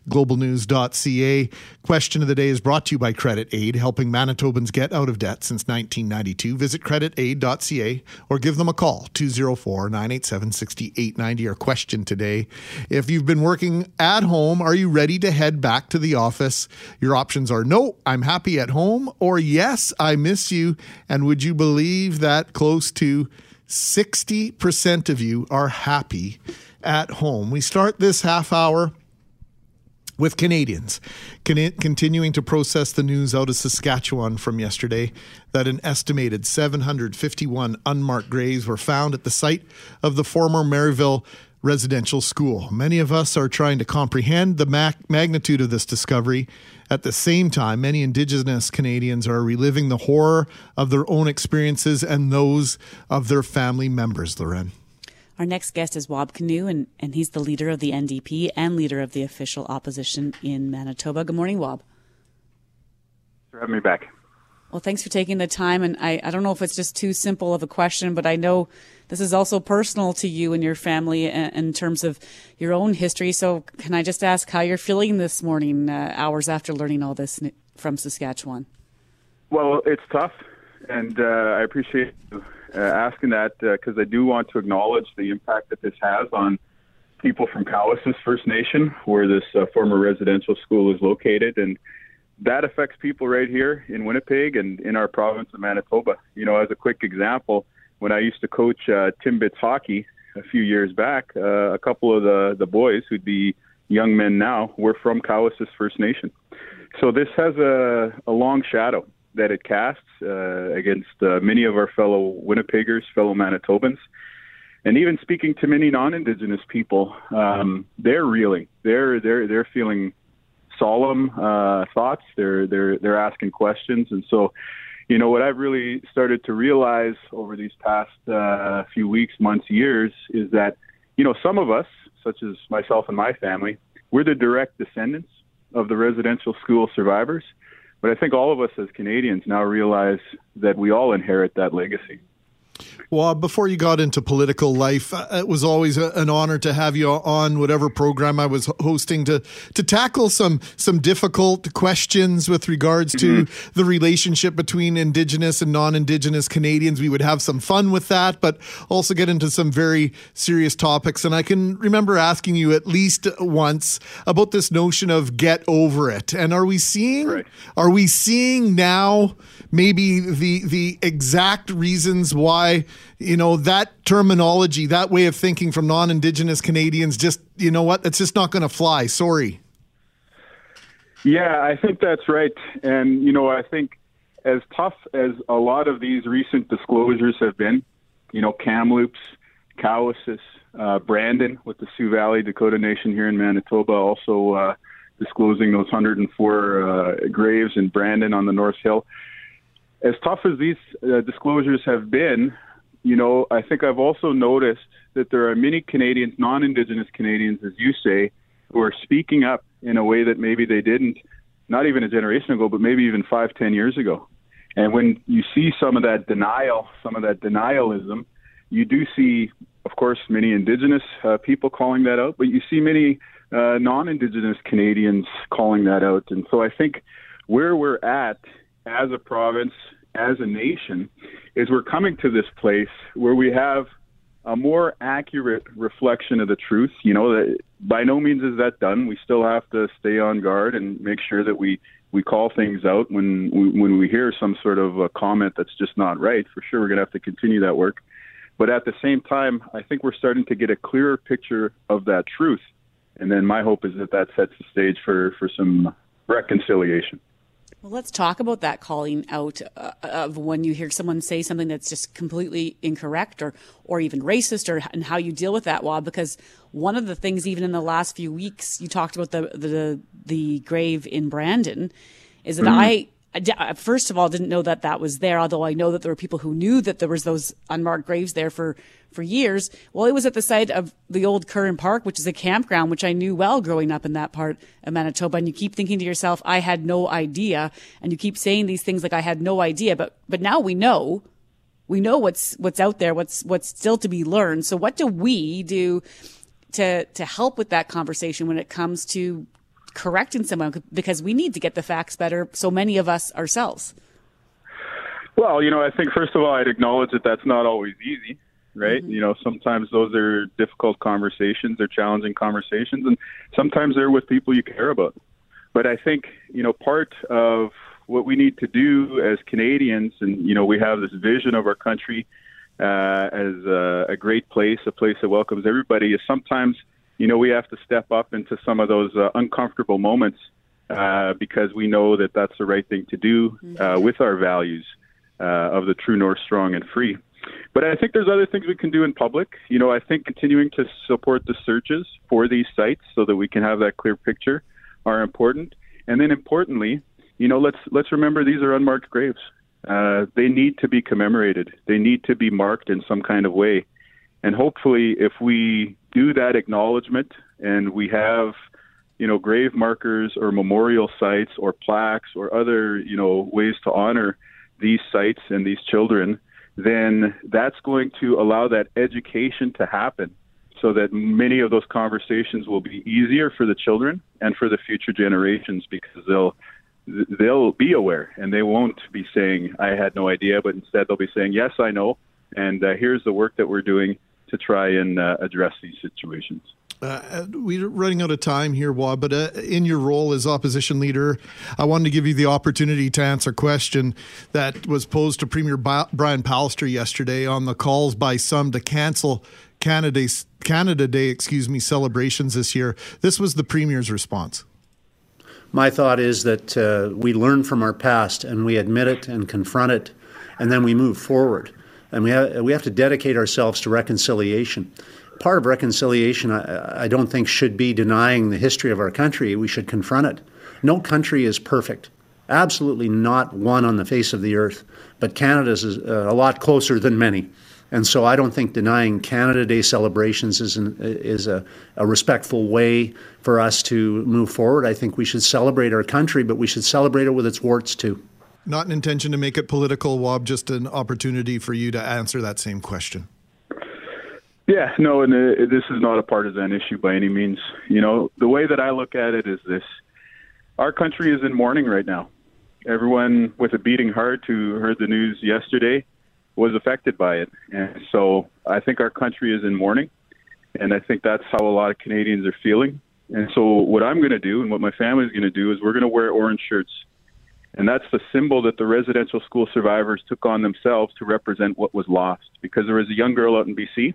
globalnews.ca. Question of the day is brought to you by Credit Aid, helping Manitobans get out of debt since 1992. Visit creditaid.ca or give them a call, 204 987 6890. Our question today If you've been working at home, are you ready to head back to the office? Your options are no, I'm happy at home, or yes, I miss you. And would you believe that close to 60% of you are happy at home? We start this half hour with Canadians con- continuing to process the news out of Saskatchewan from yesterday that an estimated 751 unmarked graves were found at the site of the former Marieval residential school. Many of us are trying to comprehend the magnitude of this discovery. At the same time, many Indigenous Canadians are reliving the horror of their own experiences and those of their family members, Loren. Our next guest is Wab Kinew, and, and he's the leader of the NDP and leader of the official opposition in Manitoba. Good morning, Wab. Thanks for having me back. Well, thanks for taking the time. And I, I don't know if it's just too simple of a question, but I know this is also personal to you and your family in, in terms of your own history. So, can I just ask how you're feeling this morning, uh, hours after learning all this from Saskatchewan? Well, it's tough, and uh, I appreciate you asking that because I do want to acknowledge the impact that this has on people from Cowessess First Nation, where this uh, former residential school is located, and that affects people right here in Winnipeg and in our province of Manitoba. You know, as a quick example, when I used to coach uh, Timbits hockey a few years back, uh, a couple of the the boys who'd be young men now were from Cowessess First Nation. So this has a, a long shadow that it casts uh, against uh, many of our fellow Winnipeggers, fellow Manitobans, and even speaking to many non-Indigenous people, um, they're reeling. They're they're they're feeling solemn uh, thoughts. They're they're they're asking questions, and so, you know, what I've really started to realize over these past uh, few weeks, months, years, is that you know some of us, such as myself and my family, we're the direct descendants of the residential school survivors. But I think all of us as Canadians now realize that we all inherit that legacy. Well, before you got into political life, uh, it was always a, an honor to have you on whatever program I was hosting to to tackle some some difficult questions with regards to mm-hmm. the relationship between Indigenous and non-Indigenous Canadians. We would have some fun with that, but also get into some very serious topics. And I can remember asking you at least once about this notion of get over it. And are we seeing right. are we seeing now maybe the the exact reasons why you know that terminology, that way of thinking from non-indigenous Canadians, just you know what, it's just not going to fly. Sorry. Yeah, I think that's right, and you know, I think as tough as a lot of these recent disclosures have been, you know, Kamloops, Cowessess, uh, Brandon with the Sioux Valley Dakota Nation here in Manitoba, also uh, disclosing those 104 uh, graves in Brandon on the North Hill. As tough as these uh, disclosures have been, you know, I think I've also noticed that there are many Canadians, non Indigenous Canadians, as you say, who are speaking up in a way that maybe they didn't, not even a generation ago, but maybe even five, ten years ago. And when you see some of that denial, some of that denialism, you do see, of course, many Indigenous uh, people calling that out, but you see many uh, non Indigenous Canadians calling that out. And so I think where we're at as a province, as a nation, is we're coming to this place where we have a more accurate reflection of the truth. You know, that by no means is that done. We still have to stay on guard and make sure that we we call things out when we, when we hear some sort of a comment that's just not right. For sure, we're going to have to continue that work. But at the same time, I think we're starting to get a clearer picture of that truth. And then my hope is that that sets the stage for for some reconciliation. Well, let's talk about that calling out uh, of when you hear someone say something that's just completely incorrect or, or even racist, or and how you deal with that, Wab. Because one of the things, even in the last few weeks, you talked about the the, the grave in Brandon, is that mm-hmm. I first of all didn't know that that was there although i know that there were people who knew that there was those unmarked graves there for for years. Well it was at the site of the old curran park which is a campground which i knew well growing up in that part of manitoba. And you keep thinking to yourself i had no idea. And you keep saying these things like i had no idea. But but now we know. We know what's what's out there what's what's still to be learned. So what do we do to to help with that conversation when it comes to correcting someone? Because we need to get the facts better. So many of us ourselves. Well, you know, I think first of all, I'd acknowledge that that's not always easy, right? Mm-hmm. You know, sometimes those are difficult conversations, they're challenging conversations, and sometimes they're with people you care about. But I think, you know, part of what we need to do as Canadians, and, you know, we have this vision of our country uh, as a, a great place, a place that welcomes everybody, is sometimes you know, we have to step up into some of those uh, uncomfortable moments uh, because we know that that's the right thing to do uh, mm-hmm. with our values uh, of the true north, strong and free. But I think there's other things we can do in public. You know, I think continuing to support the searches for these sites so that we can have that clear picture are important. And then importantly, you know, let's let's remember these are unmarked graves. Uh, they need to be commemorated. They need to be marked in some kind of way. And hopefully, if we do that acknowledgement and we have, you know, grave markers or memorial sites or plaques or other, you know, ways to honor these sites and these children, then that's going to allow that education to happen so that many of those conversations will be easier for the children and for the future generations because they'll they'll be aware and they won't be saying I had no idea but instead they'll be saying yes I know and uh, here's the work that we're doing to try and uh, address these situations. Uh, we're running out of time here, Wab, but uh, in your role as opposition leader, I wanted to give you the opportunity to answer a question that was posed to Premier ba- Brian Pallister yesterday on the calls by some to cancel Canada's, Canada Day, excuse me, celebrations this year. This was the Premier's response. My thought is that uh, we learn from our past and we admit it and confront it, and then we move forward. And we we have to dedicate ourselves to reconciliation part of reconciliation, I, I, don't think, should be denying the history of our country. We should confront it. No country is perfect. Absolutely not one on the face of the earth. But Canada is uh, a lot closer than many. And so I don't think denying Canada Day celebrations is, an, is a, a respectful way for us to move forward. I think we should celebrate our country, but we should celebrate it with its warts too. Not an intention to make it political, Wab, just an opportunity for you to answer that same question. Yeah, no, and uh, this is not a partisan issue by any means. You know, the way that I look at it is this our country is in mourning right now. Everyone with a beating heart who heard the news yesterday was affected by it. And so I think our country is in mourning. And I think that's how a lot of Canadians are feeling. And so what I'm going to do and what my family is going to do is we're going to wear orange shirts. And that's the symbol that the residential school survivors took on themselves to represent what was lost. Because there was a young girl out in BC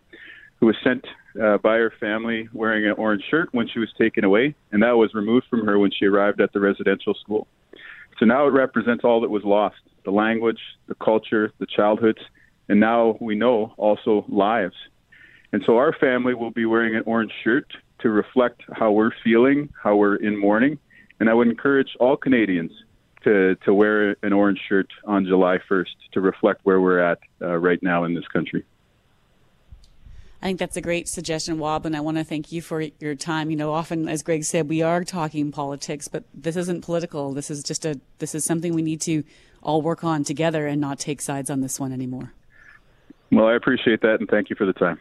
who was sent uh, by her family wearing an orange shirt when she was taken away, and that was removed from her when she arrived at the residential school. So now it represents all that was lost the language, the culture, the childhoods, and now we know also lives. And so our family will be wearing an orange shirt to reflect how we're feeling, how we're in mourning. And I would encourage all Canadians to, to wear an orange shirt on July 1st to reflect where we're at uh, right now in this country. I think that's a great suggestion, Wab, and I want to thank you for your time. You know, often, as Greg said, we are talking politics, but this isn't political. This is just a this is something we need to all work on together and not take sides on this one anymore. Well, I appreciate that, and thank you for the time.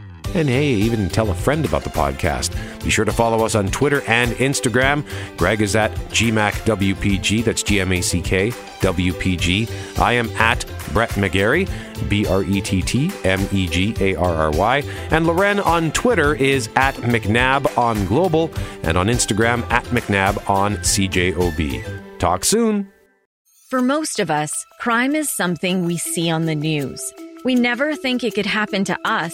And hey, even tell a friend about the podcast. Be sure to follow us on Twitter and Instagram. Greg is at GMACWPG, that's G M A C K WPG. I am at Brett McGarry, B R E T T M E G A R R Y. And Loren on Twitter is at McNab on Global and on Instagram at McNab on CJOB. Talk soon. For most of us, crime is something we see on the news. We never think it could happen to us